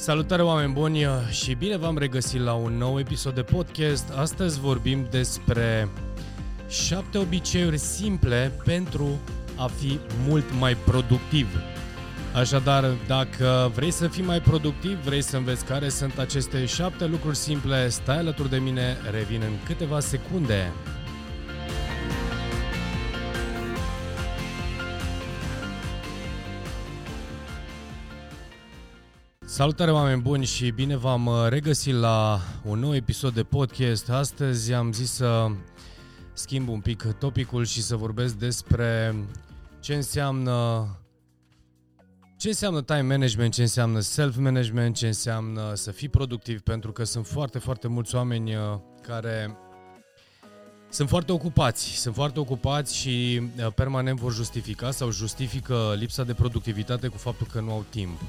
Salutare oameni buni și bine v-am regăsit la un nou episod de podcast. Astăzi vorbim despre șapte obiceiuri simple pentru a fi mult mai productiv. Așadar, dacă vrei să fii mai productiv, vrei să înveți care sunt aceste șapte lucruri simple, stai alături de mine, revin în câteva secunde. Salutare oameni buni și bine v-am uh, regăsit la un nou episod de podcast. Astăzi am zis să schimb un pic topicul și să vorbesc despre ce înseamnă ce înseamnă time management, ce înseamnă self-management, ce înseamnă să fii productiv, pentru că sunt foarte, foarte mulți oameni uh, care sunt foarte ocupați, sunt foarte ocupați și uh, permanent vor justifica sau justifică lipsa de productivitate cu faptul că nu au timp.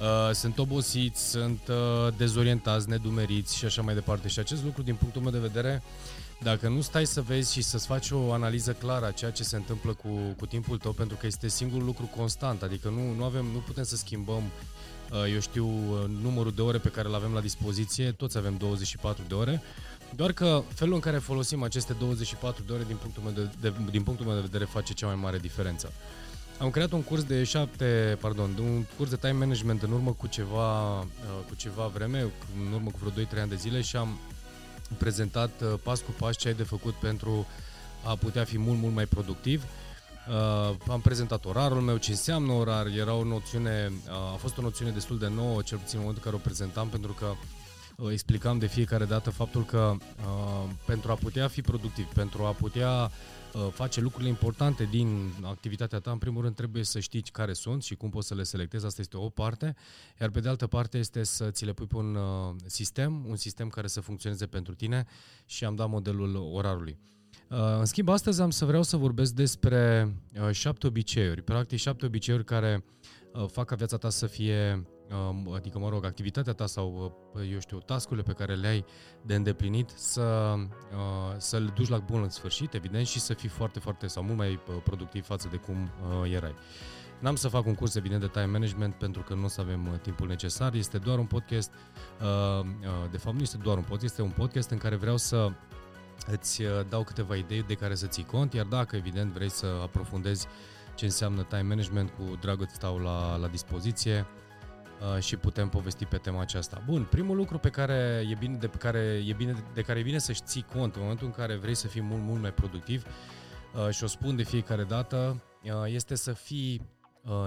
Uh, sunt obosiți, sunt uh, dezorientați, nedumeriți și așa mai departe. Și acest lucru, din punctul meu de vedere, dacă nu stai să vezi și să-ți faci o analiză clară a ceea ce se întâmplă cu, cu timpul tău, pentru că este singurul lucru constant, adică nu, nu, avem, nu putem să schimbăm uh, eu știu, uh, numărul de ore pe care îl avem la dispoziție, toți avem 24 de ore, doar că felul în care folosim aceste 24 de ore, din punctul meu de, de, din punctul meu de vedere, face cea mai mare diferență. Am creat un curs de șapte, pardon, un curs de time management în urmă cu ceva, uh, cu ceva vreme, în urmă cu vreo 2-3 ani de zile și am prezentat uh, pas cu pas ce ai de făcut pentru a putea fi mult, mult mai productiv. Uh, am prezentat orarul meu, ce înseamnă orar, era o noțiune, uh, a fost o noțiune destul de nouă, cel puțin în momentul în care o prezentam, pentru că uh, explicam de fiecare dată faptul că uh, pentru a putea fi productiv, pentru a putea Uh, face lucrurile importante din activitatea ta, în primul rând trebuie să știi care sunt și cum poți să le selectezi, asta este o parte, iar pe de altă parte este să ți le pui pe un uh, sistem, un sistem care să funcționeze pentru tine și am dat modelul orarului. Uh, în schimb, astăzi am să vreau să vorbesc despre șapte obiceiuri, practic șapte obiceiuri care fac ca viața ta să fie adică, mă rog, activitatea ta sau, eu știu, tascurile pe care le ai de îndeplinit, să, uh, să le duci la bun în sfârșit, evident, și să fii foarte, foarte sau mult mai uh, productiv față de cum uh, erai. N-am să fac un curs, evident, de time management pentru că nu o să avem timpul necesar. Este doar un podcast, de fapt nu este doar un podcast, este un podcast în care vreau să îți dau câteva idei de care să ții cont, iar dacă, evident, vrei să aprofundezi ce înseamnă time management, cu dragă stau la, la dispoziție. Uh, și putem povesti pe tema aceasta. Bun, primul lucru pe care e bine, de, pe care e bine, de care e bine să-și ții cont în momentul în care vrei să fii mult, mult mai productiv uh, și o spun de fiecare dată, uh, este să fii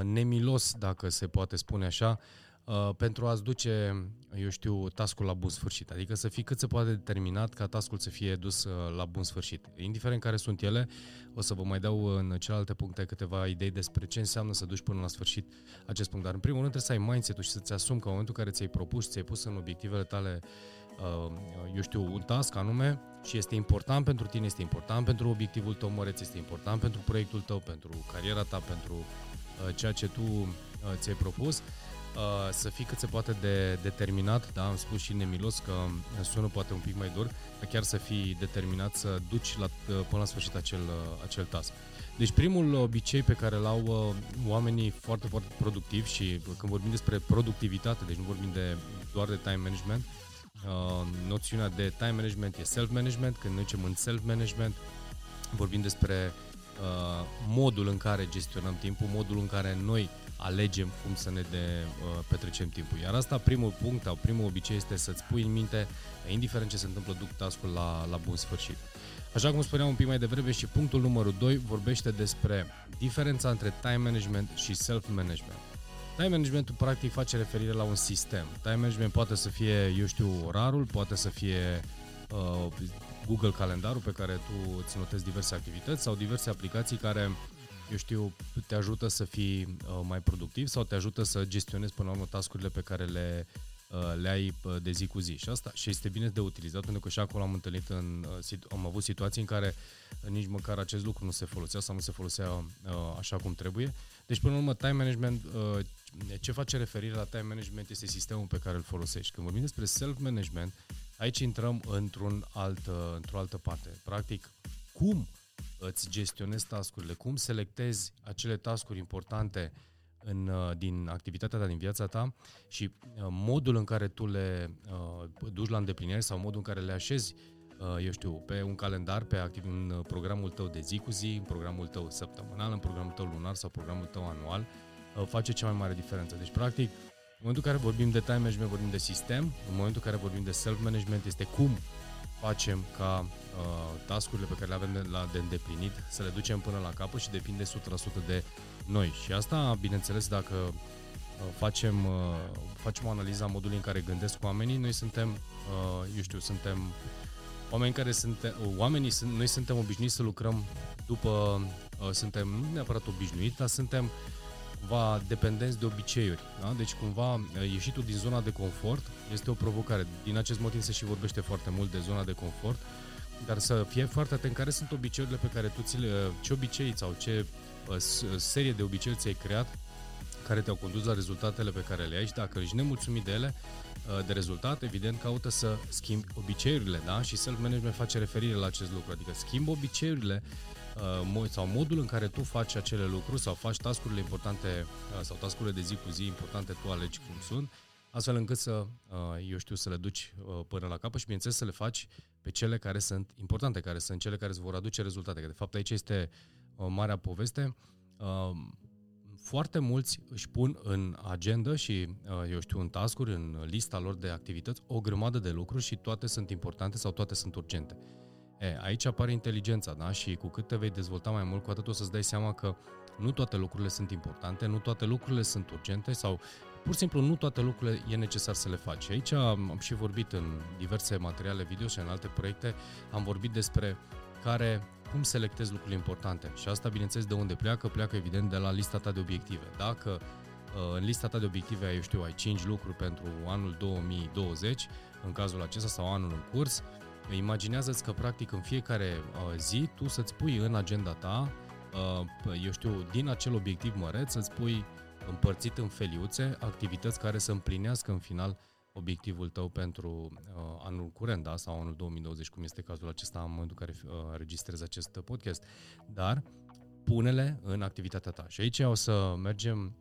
nemilos, dacă se poate spune așa, Uh, pentru a-ți duce, eu știu, tascul la bun sfârșit. Adică să fii cât se poate determinat ca tascul să fie dus uh, la bun sfârșit. Indiferent care sunt ele, o să vă mai dau în celelalte puncte câteva idei despre ce înseamnă să duci până la sfârșit acest punct. Dar în primul rând trebuie să ai mindset-ul și să-ți asumi că în momentul în care ți-ai propus, ți-ai pus în obiectivele tale uh, eu știu, un task anume și este important pentru tine, este important pentru obiectivul tău măreț, este important pentru proiectul tău, pentru cariera ta, pentru ceea ce tu ți-ai propus, Uh, să fii cât se poate de determinat, da, am spus și nemilos că sună poate un pic mai dur, dar chiar să fii determinat să duci la, uh, până la sfârșit acel, uh, acel task. Deci primul obicei pe care îl au oamenii foarte, foarte productivi și când vorbim despre productivitate, deci nu vorbim de, doar de time management, noțiunea de time management e self-management, când noi zicem în self-management vorbim despre modul în care gestionăm timpul, modul în care noi alegem cum să ne de, uh, petrecem timpul. Iar asta, primul punct sau primul obicei este să-ți pui în minte, indiferent ce se întâmplă, duc task la, la bun sfârșit. Așa cum spuneam un pic mai devreme și punctul numărul 2 vorbește despre diferența între time management și self-management. Time managementul practic face referire la un sistem. Time management poate să fie, eu știu, orarul, poate să fie uh, Google Calendarul pe care tu îți notezi diverse activități sau diverse aplicații care eu știu, te ajută să fii uh, mai productiv sau te ajută să gestionezi până la urmă tascurile pe care le, uh, le ai uh, de zi cu zi. Și asta și este bine de utilizat pentru că și acolo am întâlnit în, uh, am avut situații în care nici măcar acest lucru nu se folosea sau nu se folosea uh, așa cum trebuie. Deci până la urmă time management uh, ce face referire la time management este sistemul pe care îl folosești. Când vorbim despre self-management, aici intrăm într-un alt, uh, într-o altă parte. Practic, cum îți gestionezi tascurile, cum selectezi acele tascuri importante în, uh, din activitatea ta, din viața ta și uh, modul în care tu le uh, duci la îndeplinire sau modul în care le așezi eu știu, pe un calendar, pe activ, în programul tău de zi cu zi, în programul tău săptămânal, în programul tău lunar sau programul tău anual, face cea mai mare diferență. Deci, practic, în momentul în care vorbim de time management, vorbim de sistem, în momentul în care vorbim de self-management, este cum facem ca uh, tascurile pe care le avem de, la, de îndeplinit să le ducem până la capăt și depinde 100% de noi. Și asta, bineînțeles, dacă uh, facem, uh, facem o analiză a modului în care gândesc oamenii, noi suntem, uh, eu știu, suntem oameni care suntem, oamenii sunt, noi suntem obișnuiți să lucrăm după, uh, suntem nu neapărat obișnuiți, dar suntem cumva dependenți de obiceiuri. Da? Deci cumva uh, ieșitul din zona de confort este o provocare. Din acest motiv se și vorbește foarte mult de zona de confort, dar să fie foarte atent care sunt obiceiurile pe care tu ți le, ce obicei sau ce uh, serie de obiceiuri ți-ai creat care te-au condus la rezultatele pe care le ai și dacă ești nemulțumit de ele, uh, de rezultat, evident caută să schimbi obiceiurile, da? Și self-management face referire la acest lucru, adică schimbi obiceiurile uh, sau modul în care tu faci acele lucruri sau faci tascurile importante sau tascurile de zi cu zi importante, tu alegi cum sunt, astfel încât să, eu știu, să le duci până la capăt și bineînțeles să le faci pe cele care sunt importante, care sunt cele care îți vor aduce rezultate. Că de fapt aici este o marea poveste foarte mulți își pun în agenda și, uh, eu știu, în tascuri, în lista lor de activități, o grămadă de lucruri și toate sunt importante sau toate sunt urgente. E, aici apare inteligența, da? Și cu cât te vei dezvolta mai mult, cu atât o să-ți dai seama că nu toate lucrurile sunt importante, nu toate lucrurile sunt urgente sau pur și simplu nu toate lucrurile e necesar să le faci. Aici am și vorbit în diverse materiale video și în alte proiecte, am vorbit despre care cum selectezi lucrurile importante. Și asta, bineînțeles, de unde pleacă? Pleacă, evident, de la lista ta de obiective. Dacă uh, în lista ta de obiective ai, eu știu, ai 5 lucruri pentru anul 2020, în cazul acesta, sau anul în curs, imaginează-ți că, practic, în fiecare uh, zi, tu să-ți pui în agenda ta, uh, eu știu, din acel obiectiv măreț, să-ți pui împărțit în feliuțe activități care să împlinească în final obiectivul tău pentru uh, anul curent, da? sau anul 2020, cum este cazul acesta în momentul în care uh, registrezi acest podcast, dar pune-le în activitatea ta. Și aici o să mergem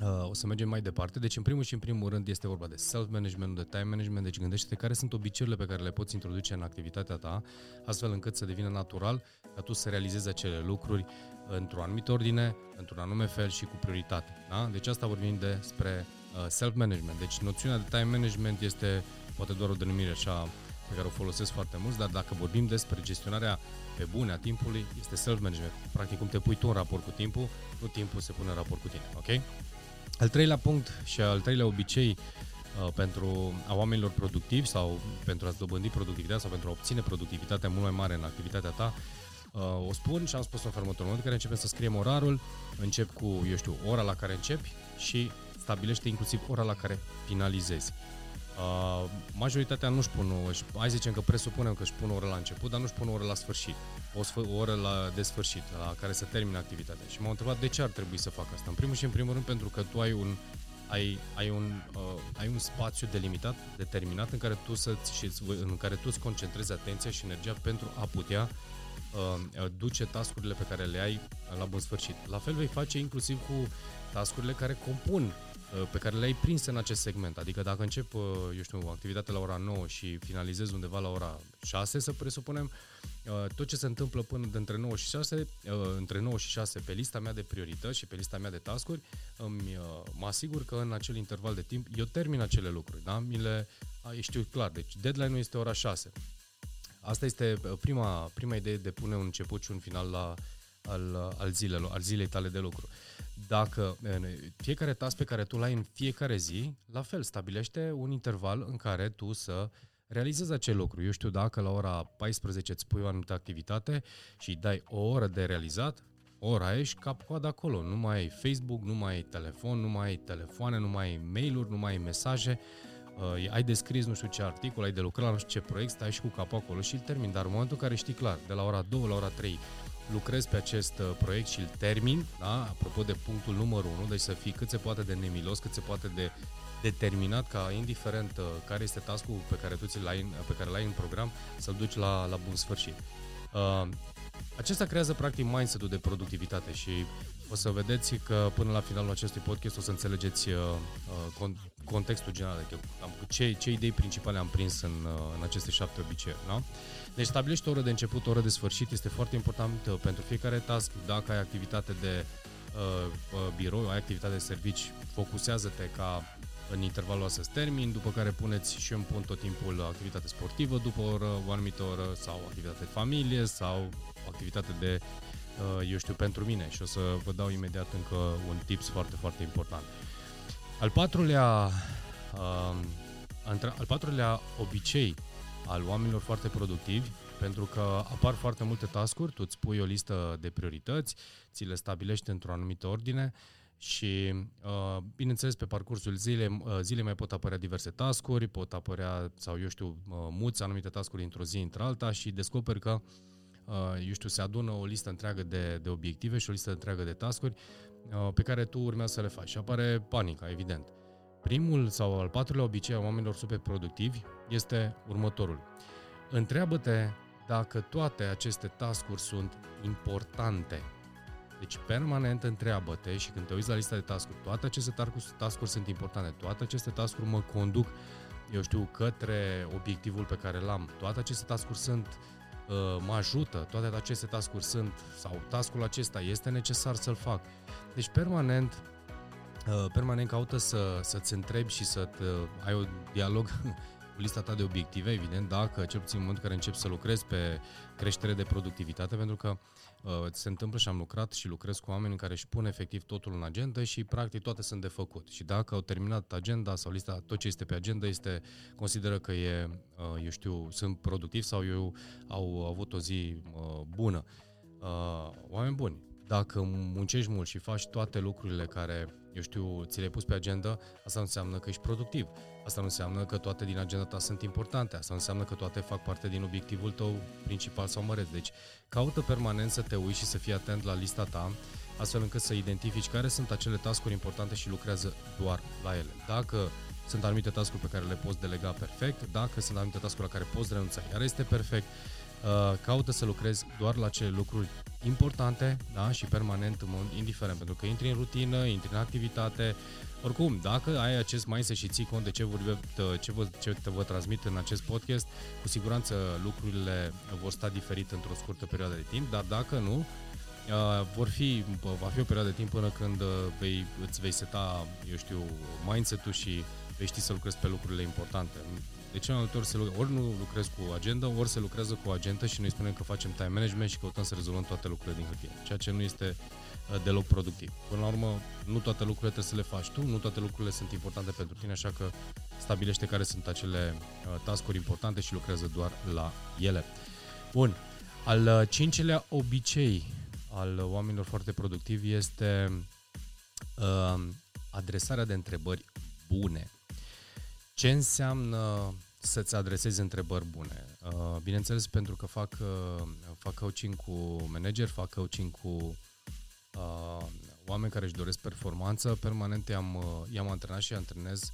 Uh, o să mergem mai departe. Deci, în primul și în primul rând, este vorba de self-management, de time management. Deci, gândește-te care sunt obiceiurile pe care le poți introduce în activitatea ta, astfel încât să devină natural ca tu să realizezi acele lucruri într-o anumită ordine, într-un anume fel și cu prioritate. Da? Deci, asta vorbim despre Uh, self-management. Deci noțiunea de time management este poate doar o denumire așa pe care o folosesc foarte mult, dar dacă vorbim despre gestionarea pe bune a timpului, este self-management. Practic cum te pui tu în raport cu timpul, nu timpul se pune în raport cu tine. Ok? Al treilea punct și al treilea obicei uh, pentru a oamenilor productivi sau pentru a-ți dobândi productivitatea sau pentru a obține productivitatea mult mai mare în activitatea ta, uh, o spun și am spus-o în următorul moment în care începem să scriem orarul, încep cu, eu știu, ora la care începi și stabilește inclusiv ora la care finalizezi. Uh, majoritatea nu-și pun, își, hai zicem că presupunem că își pun o oră la început, dar nu-și pun o oră la sfârșit, o, sfâr, o oră la, de sfârșit, la care să termine activitatea. Și m-au întrebat de ce ar trebui să fac asta. În primul și în primul rând pentru că tu ai un, ai, ai, un, uh, ai un spațiu delimitat, determinat, în care tu să și în care tu îți concentrezi atenția și energia pentru a putea uh, duce tascurile pe care le ai la bun sfârșit. La fel vei face inclusiv cu tascurile care compun Uh, pe care le-ai prins în acest segment. Adică dacă încep, uh, eu știu, activitatea la ora 9 și finalizez undeva la ora 6, să presupunem, uh, tot ce se întâmplă până de între 9 și 6, între 9 și 6 pe lista mea de priorități și pe lista mea de taskuri, îmi, mă asigur că în acel interval de timp eu termin acele lucruri, da? Mi le știu clar, deci deadline-ul este ora 6. Asta este prima, prima idee de pune un început și un final la, al, al, zilelor, al zilei tale de lucru. Dacă fiecare task pe care tu l-ai în fiecare zi, la fel, stabilește un interval în care tu să realizezi acel lucru. Eu știu, dacă la ora 14 îți pui o anumită activitate și îi dai o oră de realizat, ora ai și cap-coadă acolo. Nu mai ai Facebook, nu mai ai telefon, nu mai ai telefoane, nu mai ai mail-uri, nu mai ai mesaje, uh, ai de scris nu știu ce articol, ai de lucrat la nu știu ce proiect, stai și cu capul acolo și îl termin. Dar în momentul în care știi clar, de la ora 2 la ora 3, lucrez pe acest uh, proiect și îl termin, da? apropo de punctul numărul 1, deci să fii cât se poate de nemilos, cât se poate de determinat ca indiferent uh, care este taskul pe care tu ți-l ai, pe care l-ai în program, să-l duci la, la bun sfârșit. Uh, acesta creează practic mindset-ul de productivitate și o să vedeți că până la finalul acestui podcast o să înțelegeți uh, uh, contextul general, adică ce, ce idei principale am prins în, uh, în aceste șapte obiceiuri. Da? Deci stabilești o oră de început, o oră de sfârșit, este foarte important uh, pentru fiecare task, dacă ai activitate de uh, uh, birou, ai activitate de servici, focusează-te ca în intervalul ăsta să termin, după care puneți și eu îmi pun tot timpul activitate sportivă după o oră, o anumită oră, sau activitate de familie, sau activitate de, uh, eu știu, pentru mine. Și o să vă dau imediat încă un tips foarte, foarte important. Al patrulea, uh, al patrulea obicei al oamenilor foarte productivi, pentru că apar foarte multe tascuri, tu îți pui o listă de priorități, ți le stabilești într-o anumită ordine și, uh, bineînțeles, pe parcursul zilei, uh, zilei mai pot apărea diverse tascuri, pot apărea, sau eu știu, muți anumite tascuri într-o zi, într-alta și descoperi că, eu știu, se adună o listă întreagă de, de obiective și o listă întreagă de tascuri pe care tu urmează să le faci. Și apare panica, evident. Primul sau al patrulea obicei a oamenilor super productivi este următorul. Întreabă-te dacă toate aceste tascuri sunt importante. Deci permanent întreabă-te și când te uiți la lista de tascuri, toate aceste tascuri sunt importante, toate aceste tascuri mă conduc, eu știu, către obiectivul pe care l-am. Toate aceste tascuri sunt uh, mă ajută, toate aceste tascuri sunt, sau tascul acesta este necesar să-l fac. Deci permanent Uh, permanent caută să, să-ți întrebi și să ai un dialog cu lista ta de obiective, evident, dacă cel puțin în momentul în care începi să lucrezi pe creștere de productivitate, pentru că uh, se întâmplă și am lucrat și lucrez cu oameni care își pun efectiv totul în agenda și practic toate sunt de făcut. Și dacă au terminat agenda sau lista, tot ce este pe agenda este, consideră că e, uh, eu știu, sunt productiv sau eu au avut o zi uh, bună. Uh, oameni buni, dacă muncești mult și faci toate lucrurile care, eu știu, ți le-ai pus pe agenda, asta nu înseamnă că ești productiv. Asta nu înseamnă că toate din agenda ta sunt importante. Asta nu înseamnă că toate fac parte din obiectivul tău principal sau măreț. Deci, caută permanent să te uiți și să fii atent la lista ta, astfel încât să identifici care sunt acele tascuri importante și lucrează doar la ele. Dacă sunt anumite tascuri pe care le poți delega perfect, dacă sunt anumite tascuri la care poți renunța, iar este perfect, uh, caută să lucrezi doar la cele lucruri importante da? și permanent, în mod indiferent, pentru că intri în rutină, intri în activitate, oricum, dacă ai acest mindset și ții cont de ce, vorbe, ce, vă, ce te vă transmit în acest podcast, cu siguranță lucrurile vor sta diferit într-o scurtă perioadă de timp, dar dacă nu, uh, vor fi, va fi o perioadă de timp până când uh, vei, îți vei seta, eu știu, mindset-ul și vei ști să lucrezi pe lucrurile importante. De ce multe ori, se lucre, ori nu lucrez cu agenda, ori se lucrează cu agenda și noi spunem că facem time management și căutăm să rezolvăm toate lucrurile din hârtie, ceea ce nu este uh, deloc productiv. Până la urmă, nu toate lucrurile trebuie să le faci tu, nu toate lucrurile sunt importante pentru tine, așa că stabilește care sunt acele uh, task-uri importante și lucrează doar la ele. Bun. Al uh, cincilea obicei al oamenilor foarte productivi este uh, adresarea de întrebări bune. Ce înseamnă să-ți adresezi întrebări bune? Uh, bineînțeles, pentru că fac, uh, fac coaching cu manager, fac coaching cu uh, oameni care își doresc performanță, permanent i-am, i-am antrenat și antrenez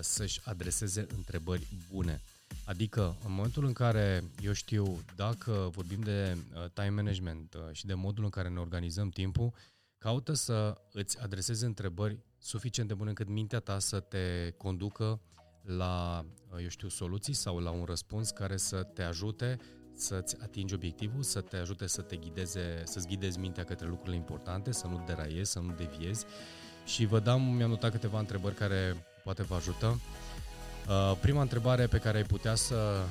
să-și adreseze întrebări bune. Adică, în momentul în care, eu știu, dacă vorbim de time management și de modul în care ne organizăm timpul, caută să îți adresezi întrebări suficient de bune încât mintea ta să te conducă la, eu știu, soluții sau la un răspuns care să te ajute să-ți atingi obiectivul, să te ajute să te ghideze, să-ți ghidezi mintea către lucrurile importante, să nu deraiezi, să nu deviezi. Și vă dau, mi-am notat câteva întrebări care poate vă ajută. Uh, prima întrebare pe care ai putea să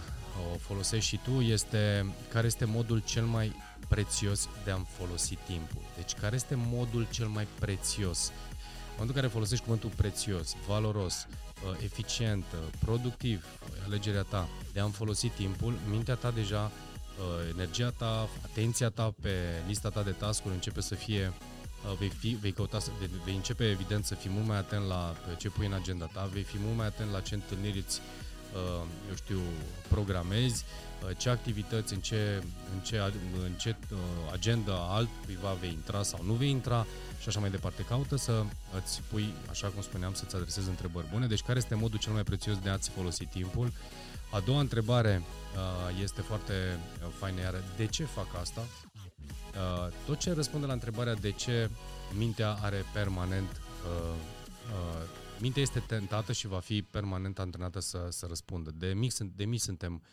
o folosești și tu este care este modul cel mai prețios de a-mi folosi timpul. Deci care este modul cel mai prețios? În momentul în care folosești cuvântul prețios, valoros, Uh, eficient, productiv, alegerea ta de a-mi folosi timpul, mintea ta deja, uh, energia ta, atenția ta pe lista ta de task-uri începe să fie uh, vei, fi, vei, căuta, vei începe evident să fii mult mai atent la ce pui în agenda ta, vei fi mult mai atent la ce întâlniri îți, eu știu, programezi, ce activități, în ce, în ce, în ce agenda altcuiva vei intra sau nu vei intra, și așa mai departe. Caută să îți pui, așa cum spuneam, să-ți adresezi întrebări bune. Deci care este modul cel mai prețios de a-ți folosi timpul? A doua întrebare uh, este foarte uh, faină, iar de ce fac asta? uh, tot ce răspunde la întrebarea de ce mintea are permanent uh, uh, mintea este tentată și va fi permanent antrenată să, să răspundă. De mic, de mic suntem,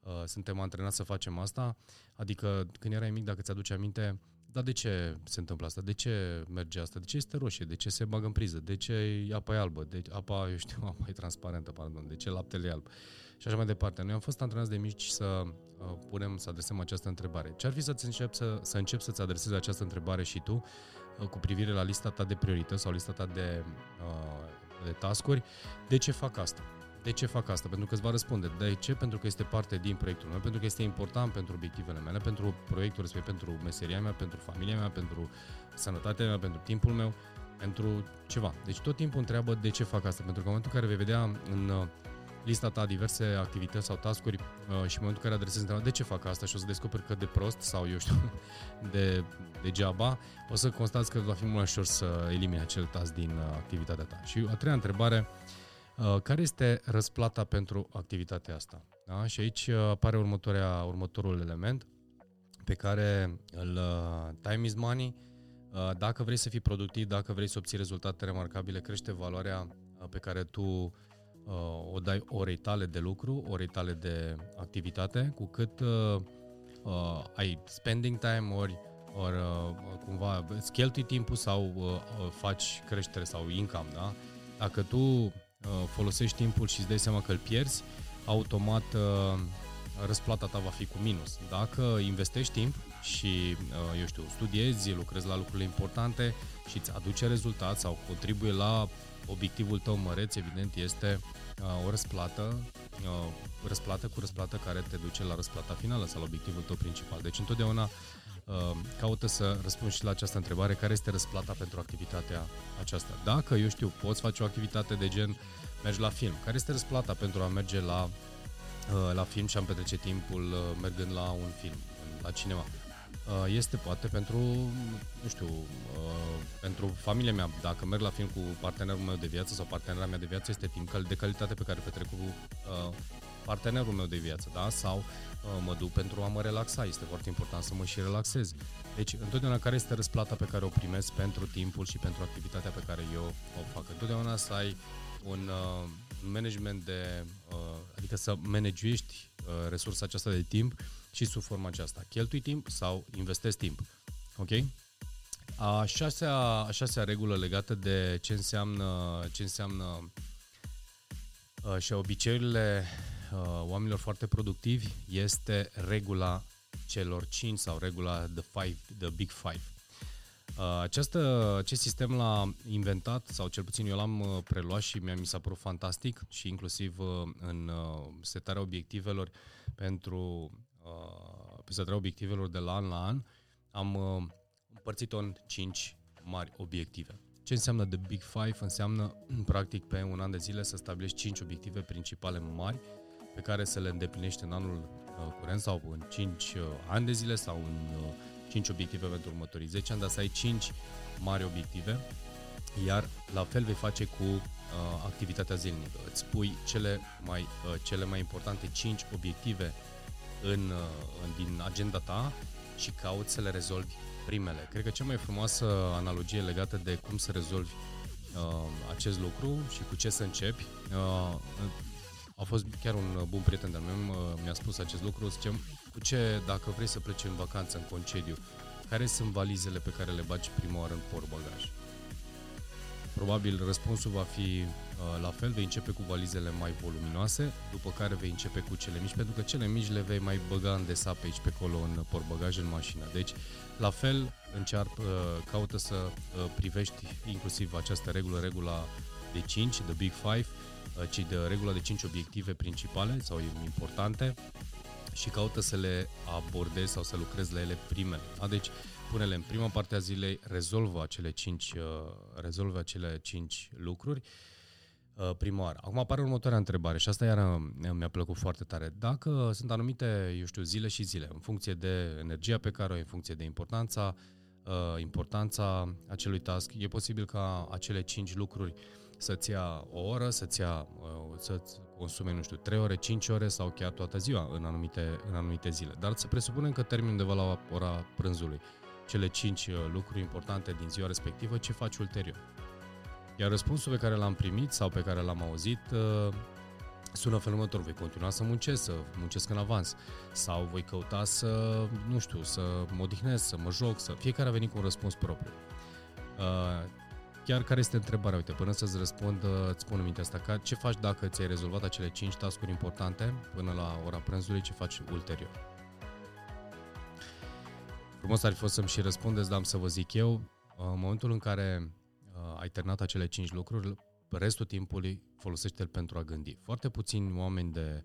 uh, suntem antrenați să facem asta, adică când erai mic, dacă ți-aduce aminte, dar de ce se întâmplă asta? De ce merge asta? De ce este roșie? De ce se bagă în priză? De ce e apa e albă? De apa, eu știu, apa e transparentă, pardon. De ce laptele e alb? Și așa mai departe. Noi am fost antrenați de mici să uh, punem, să adresăm această întrebare. Ce ar fi să încep să, să încep să-ți adresezi această întrebare și tu uh, cu privire la lista ta de priorități sau lista ta de, uh, de tascuri? De ce fac asta? De ce fac asta? Pentru că îți va răspunde. De ce? Pentru că este parte din proiectul meu, pentru că este important pentru obiectivele mele, pentru proiectul respect, pentru meseria mea, pentru familia mea, pentru sănătatea mea, pentru timpul meu, pentru ceva. Deci tot timpul întreabă de ce fac asta. Pentru că în momentul în care vei vedea în uh, lista ta diverse activități sau tascuri uh, și în momentul în care adresezi întrebarea de ce fac asta și o să descoperi că de prost sau eu știu, de degeaba, o să constați că va fi mult mai ușor să elimini acel task din uh, activitatea ta. Și a treia întrebare, Uh, care este răsplata pentru activitatea asta? Da? Și aici uh, apare următoarea, următorul element pe care îl uh, time is money. Dacă vrei să fii productiv, dacă vrei să obții rezultate remarcabile, crește valoarea pe care tu o dai orei tale de lucru, orei tale de activitate, cu cât uh, ai spending time ori ori uh, cumva îți cheltui timpul sau uh, faci creștere sau income, da? Dacă tu Uh, folosești timpul și îți dai seama că îl pierzi, automat uh, răsplata ta va fi cu minus. Dacă investești timp și, uh, eu știu, studiezi, lucrezi la lucrurile importante și îți aduce rezultat sau contribuie la obiectivul tău măreț, evident, este o răsplată, răsplată cu răsplată care te duce la răsplata finală sau la obiectivul tău principal. Deci întotdeauna Uh, caută să răspunzi și la această întrebare, care este răsplata pentru activitatea aceasta. Dacă, eu știu, poți face o activitate de gen, mergi la film, care este răsplata pentru a merge la, uh, la film și a-mi petrece timpul uh, mergând la un film, la cinema? Este poate pentru, nu știu, pentru familia mea, dacă merg la film cu partenerul meu de viață sau partenera mea de viață, este timp de calitate pe care petrec cu partenerul meu de viață, da? Sau uh, mă duc pentru a mă relaxa, este foarte important să mă și relaxez. Deci, întotdeauna care este răsplata pe care o primesc pentru timpul și pentru activitatea pe care eu o fac. Întotdeauna să ai un uh, management de, uh, adică să managești uh, resursa aceasta de timp și sub forma aceasta. Cheltui timp sau investezi timp. Ok? A șasea, a șasea regulă legată de ce înseamnă, ce înseamnă uh, și obiceiurile uh, oamenilor foarte productivi este regula celor 5 sau regula the, five, the Big Five. Uh, această, acest sistem l-a inventat, sau cel puțin eu l-am uh, preluat și mi-a mi s-a părut fantastic și inclusiv uh, în uh, setarea obiectivelor pentru uh, setarea obiectivelor de la an la an, am uh, împărțit-o în 5 mari obiective. Ce înseamnă The Big Five? Înseamnă, practic, pe un an de zile să stabilești 5 obiective principale mari pe care să le îndeplinești în anul uh, curent sau în 5 uh, ani de zile sau în uh, 5 obiective pentru următorii 10 ani, dar să ai 5 mari obiective, iar la fel vei face cu uh, activitatea zilnică. Îți pui cele mai, uh, cele mai importante 5 obiective în, uh, din agenda ta și cauți să le rezolvi primele. Cred că cea mai frumoasă analogie legată de cum să rezolvi uh, acest lucru și cu ce să începi uh, a fost chiar un bun prieten de-al meu, mi-a spus acest lucru, zicem, cu ce, dacă vrei să pleci în vacanță, în concediu, care sunt valizele pe care le bagi prima oară în portbagaj? Probabil răspunsul va fi uh, la fel, vei începe cu valizele mai voluminoase, după care vei începe cu cele mici, pentru că cele mici le vei mai băga în desap aici pe acolo în portbagaj, în mașină. Deci, la fel, încearcă, uh, caută să uh, privești inclusiv această regulă, regula de 5, the big five, Uh, ci de regula de 5 obiective principale sau importante și caută să le abordezi sau să lucrezi la ele primele. Da? Deci pune-le în prima parte a zilei, rezolvă acele 5, uh, rezolvă acele 5 lucruri uh, prima oară. Acum apare următoarea întrebare și asta iar mi-a plăcut foarte tare. Dacă sunt anumite, eu știu, zile și zile, în funcție de energia pe care o ai, în funcție de importanța uh, importanța acelui task. E posibil ca acele 5 lucruri să-ți ia o oră, să-ți ia, uh, să-ți consume, nu știu, 3 ore, 5 ore sau chiar toată ziua în anumite, în anumite zile. Dar să presupunem că termin undeva la ora prânzului cele 5 uh, lucruri importante din ziua respectivă, ce faci ulterior? Iar răspunsul pe care l-am primit sau pe care l-am auzit uh, sună felul următor, voi continua să muncesc, să muncesc în avans sau voi căuta să, nu știu, să mă odihnesc, să mă joc, să... Fiecare a venit cu un răspuns propriu. Uh, chiar care este întrebarea? Uite, până să-ți răspund, uh, îți spun în mintea asta, ca ce faci dacă ți-ai rezolvat acele 5 tascuri importante până la ora prânzului, ce faci ulterior? Frumos ar fi fost să-mi și răspundeți, dar am să vă zic eu, în momentul în care ai terminat acele 5 lucruri, restul timpului folosește-l pentru a gândi. Foarte puțini oameni de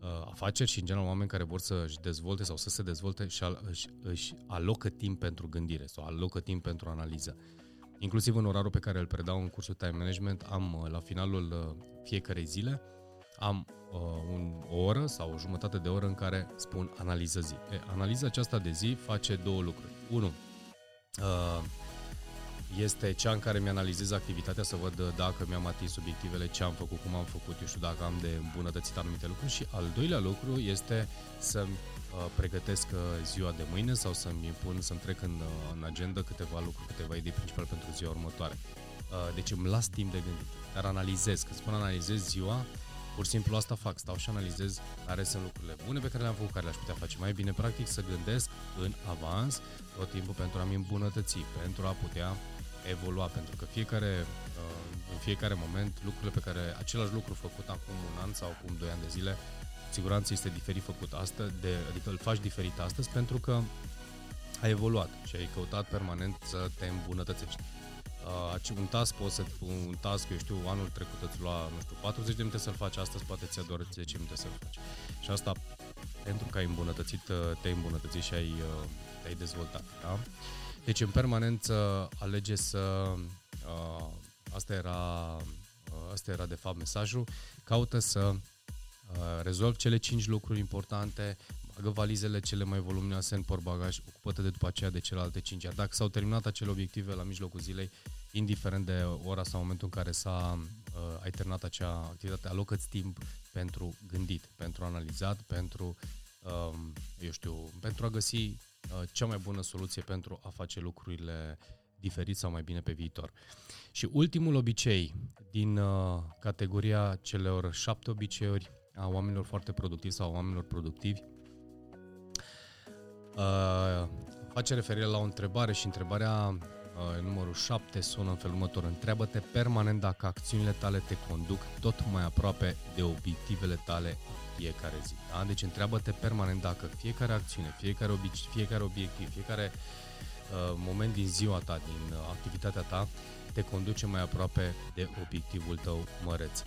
uh, afaceri și, în general, oameni care vor să-și dezvolte sau să se dezvolte și al, își, își alocă timp pentru gândire sau alocă timp pentru analiză. Inclusiv în orarul pe care îl predau în cursul Time Management, am uh, la finalul uh, fiecarei zile, am uh, un, o oră sau o jumătate de oră în care spun analiză zi. E, analiza aceasta de zi face două lucruri. Unu, uh, este cea în care mi-analizez activitatea să văd dacă mi-am atins obiectivele, ce am făcut, cum am făcut, eu știu dacă am de îmbunătățit anumite lucruri și al doilea lucru este să uh, pregătesc uh, ziua de mâine sau să-mi impun să-mi trec în, uh, în agenda câteva lucruri, câteva idei principale pentru ziua următoare. Uh, deci îmi las timp de gândit, dar analizez. Când spun analizez ziua, pur și simplu asta fac, stau și analizez care sunt lucrurile bune pe care le-am făcut, care le-aș putea face mai bine. Practic să gândesc în avans tot timpul pentru a-mi îmbunătăți, pentru a putea evolua, pentru că fiecare, uh, în fiecare moment, lucrurile pe care, același lucru făcut acum un an sau acum doi ani de zile, siguranță este diferit făcut astăzi, de, adică îl faci diferit astăzi pentru că ai evoluat și ai căutat permanent să te îmbunătățești. Uh, un task poți să, un task, eu știu, anul trecut îți lua, nu știu, 40 de minute să-l faci, astăzi poate ți-a doar 10 minute să-l faci. Și asta pentru că ai îmbunătățit, uh, te-ai îmbunătățit și ai, uh, te-ai dezvoltat, da? Deci în permanență alege să... Uh, asta era, uh, asta era de fapt mesajul. Caută să uh, rezolvi cele 5 lucruri importante, bagă valizele cele mai voluminoase în portbagaj, ocupă-te de după aceea de celelalte 5. Iar dacă s-au terminat acele obiective la mijlocul zilei, indiferent de ora sau momentul în care s-a, uh, ai terminat acea activitate, alocă-ți timp pentru gândit, pentru analizat, pentru, uh, eu știu, pentru a găsi Uh, cea mai bună soluție pentru a face lucrurile diferit sau mai bine pe viitor. Și ultimul obicei din uh, categoria celor șapte obiceiuri a oamenilor foarte productivi sau oamenilor productivi uh, face referire la o întrebare și întrebarea numărul 7 sună în felul următor. Întreabă-te permanent dacă acțiunile tale te conduc tot mai aproape de obiectivele tale fiecare zi. Da? Deci întreabă-te permanent dacă fiecare acțiune, fiecare, obiect, fiecare obiectiv, fiecare uh, moment din ziua ta, din uh, activitatea ta, te conduce mai aproape de obiectivul tău măreț.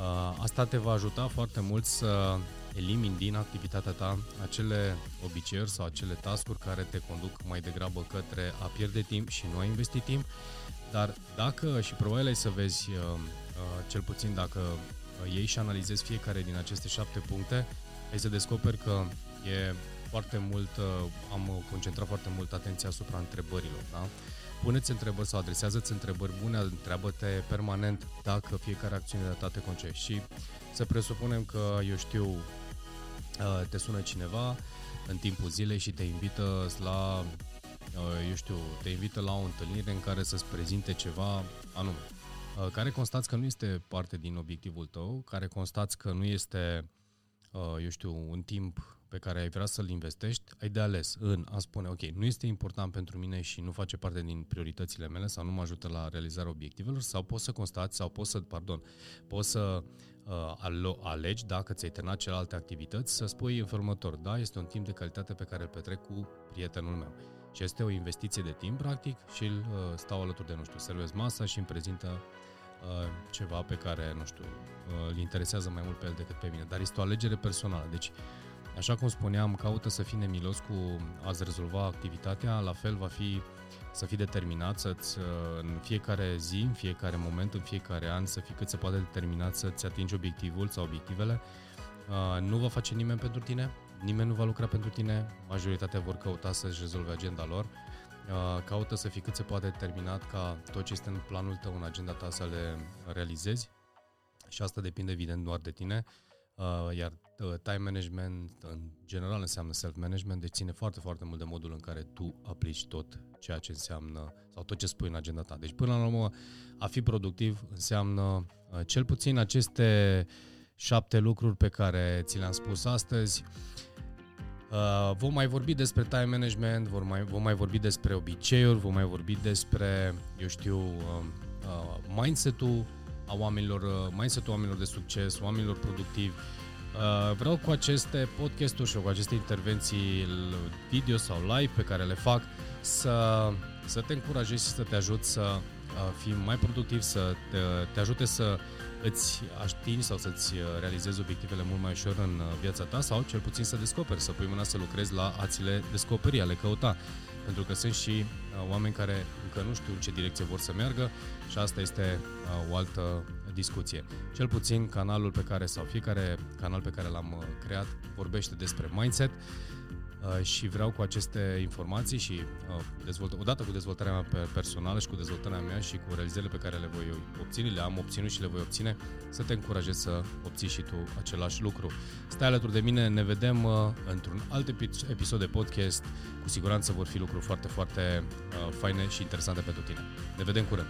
Uh, asta te va ajuta foarte mult să elimini din activitatea ta acele obiceiuri sau acele tascuri care te conduc mai degrabă către a pierde timp și nu a investi timp, dar dacă, și probabil ai să vezi, uh, uh, cel puțin dacă iei și analizezi fiecare din aceste șapte puncte, ai să descoperi că e foarte mult, uh, am concentrat foarte mult atenția asupra întrebărilor, da? Puneți întrebări sau adresează-ți întrebări bune, întreabă-te permanent dacă fiecare acțiune de ta te concepe. Și să presupunem că, eu știu, uh, te sună cineva în timpul zilei și te invită la, uh, eu știu, te invită la o întâlnire în care să-ți prezinte ceva anume. Uh, care constați că nu este parte din obiectivul tău, care constați că nu este, uh, eu știu, un timp pe care ai vrea să-l investești, ai de ales în a spune, ok, nu este important pentru mine și nu face parte din prioritățile mele sau nu mă ajută la realizarea obiectivelor, sau poți să constați, sau poți să, pardon, poți să uh, alegi, dacă ți-ai terminat celelalte activități, să spui în felul următor, da, este un timp de calitate pe care îl petrec cu prietenul meu. Și este o investiție de timp, practic, și îl uh, stau alături de, nu știu, servez masa și îmi prezintă uh, ceva pe care, nu știu, uh, îl interesează mai mult pe el decât pe mine. Dar este o alegere personală. Deci, așa cum spuneam, caută să fii nemilos cu a-ți rezolva activitatea, la fel va fi să fii determinat, să-ți, uh, în fiecare zi, în fiecare moment, în fiecare an, să fii cât se poate determinat să-ți atingi obiectivul sau obiectivele. Uh, nu va face nimeni pentru tine, nimeni nu va lucra pentru tine, majoritatea vor căuta să-și rezolve agenda lor. caută să fii cât se poate determinat ca tot ce este în planul tău, în agenda ta să le realizezi și asta depinde evident doar de tine, iar time management în general înseamnă self-management, deci ține foarte, foarte mult de modul în care tu aplici tot ceea ce înseamnă sau tot ce spui în agenda ta. Deci până la urmă a fi productiv înseamnă cel puțin aceste șapte lucruri pe care ți le-am spus astăzi. Uh, vom mai vorbi despre time management, vom mai, vom mai vorbi despre obiceiuri, vom mai vorbi despre, eu știu, uh, uh, mindset-ul a oamenilor, uh, mindset-ul oamenilor de succes, oamenilor productivi. Uh, vreau cu aceste podcasturi și cu aceste intervenții video sau live pe care le fac să, să te încurajezi și să te ajut să uh, fii mai productiv, să te, te ajute să îți atingi sau să-ți uh, realizezi obiectivele mult mai ușor în uh, viața ta sau cel puțin să descoperi, să pui mâna să lucrezi la a-ți le descoperi, a le căuta. Pentru că sunt și uh, oameni care încă nu știu în ce direcție vor să meargă și asta este uh, o altă discuție. Cel puțin canalul pe care sau fiecare canal pe care l-am uh, creat vorbește despre mindset Uh, și vreau cu aceste informații și uh, dezvolt, odată cu dezvoltarea mea personală și cu dezvoltarea mea și cu realizările pe care le voi obține, le am obținut și le voi obține, să te încurajez să obții și tu același lucru. Stai alături de mine, ne vedem uh, într-un alt episod de podcast. Cu siguranță vor fi lucruri foarte, foarte faine și interesante pentru tine. Ne vedem curând!